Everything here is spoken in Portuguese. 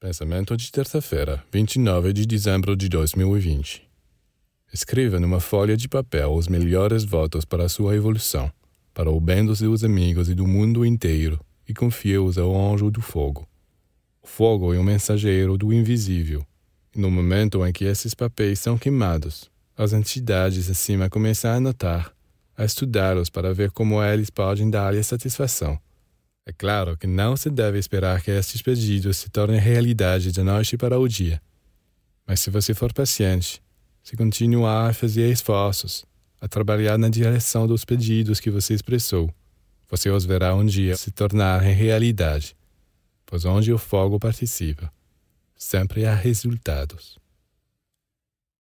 Pensamento de terça-feira, 29 de dezembro de 2020. Escreva numa folha de papel os melhores votos para a sua evolução, para o bem dos seus amigos e do mundo inteiro, e confie-os ao anjo do fogo. O fogo é um mensageiro do invisível, no momento em que esses papéis são queimados, as entidades acima começam a notar, a estudá-los para ver como eles podem dar-lhe satisfação é claro que não se deve esperar que estes pedidos se tornem realidade da noite para o dia. Mas se você for paciente, se continuar a fazer esforços, a trabalhar na direção dos pedidos que você expressou, você os verá um dia se tornarem realidade, pois onde o fogo participa, sempre há resultados.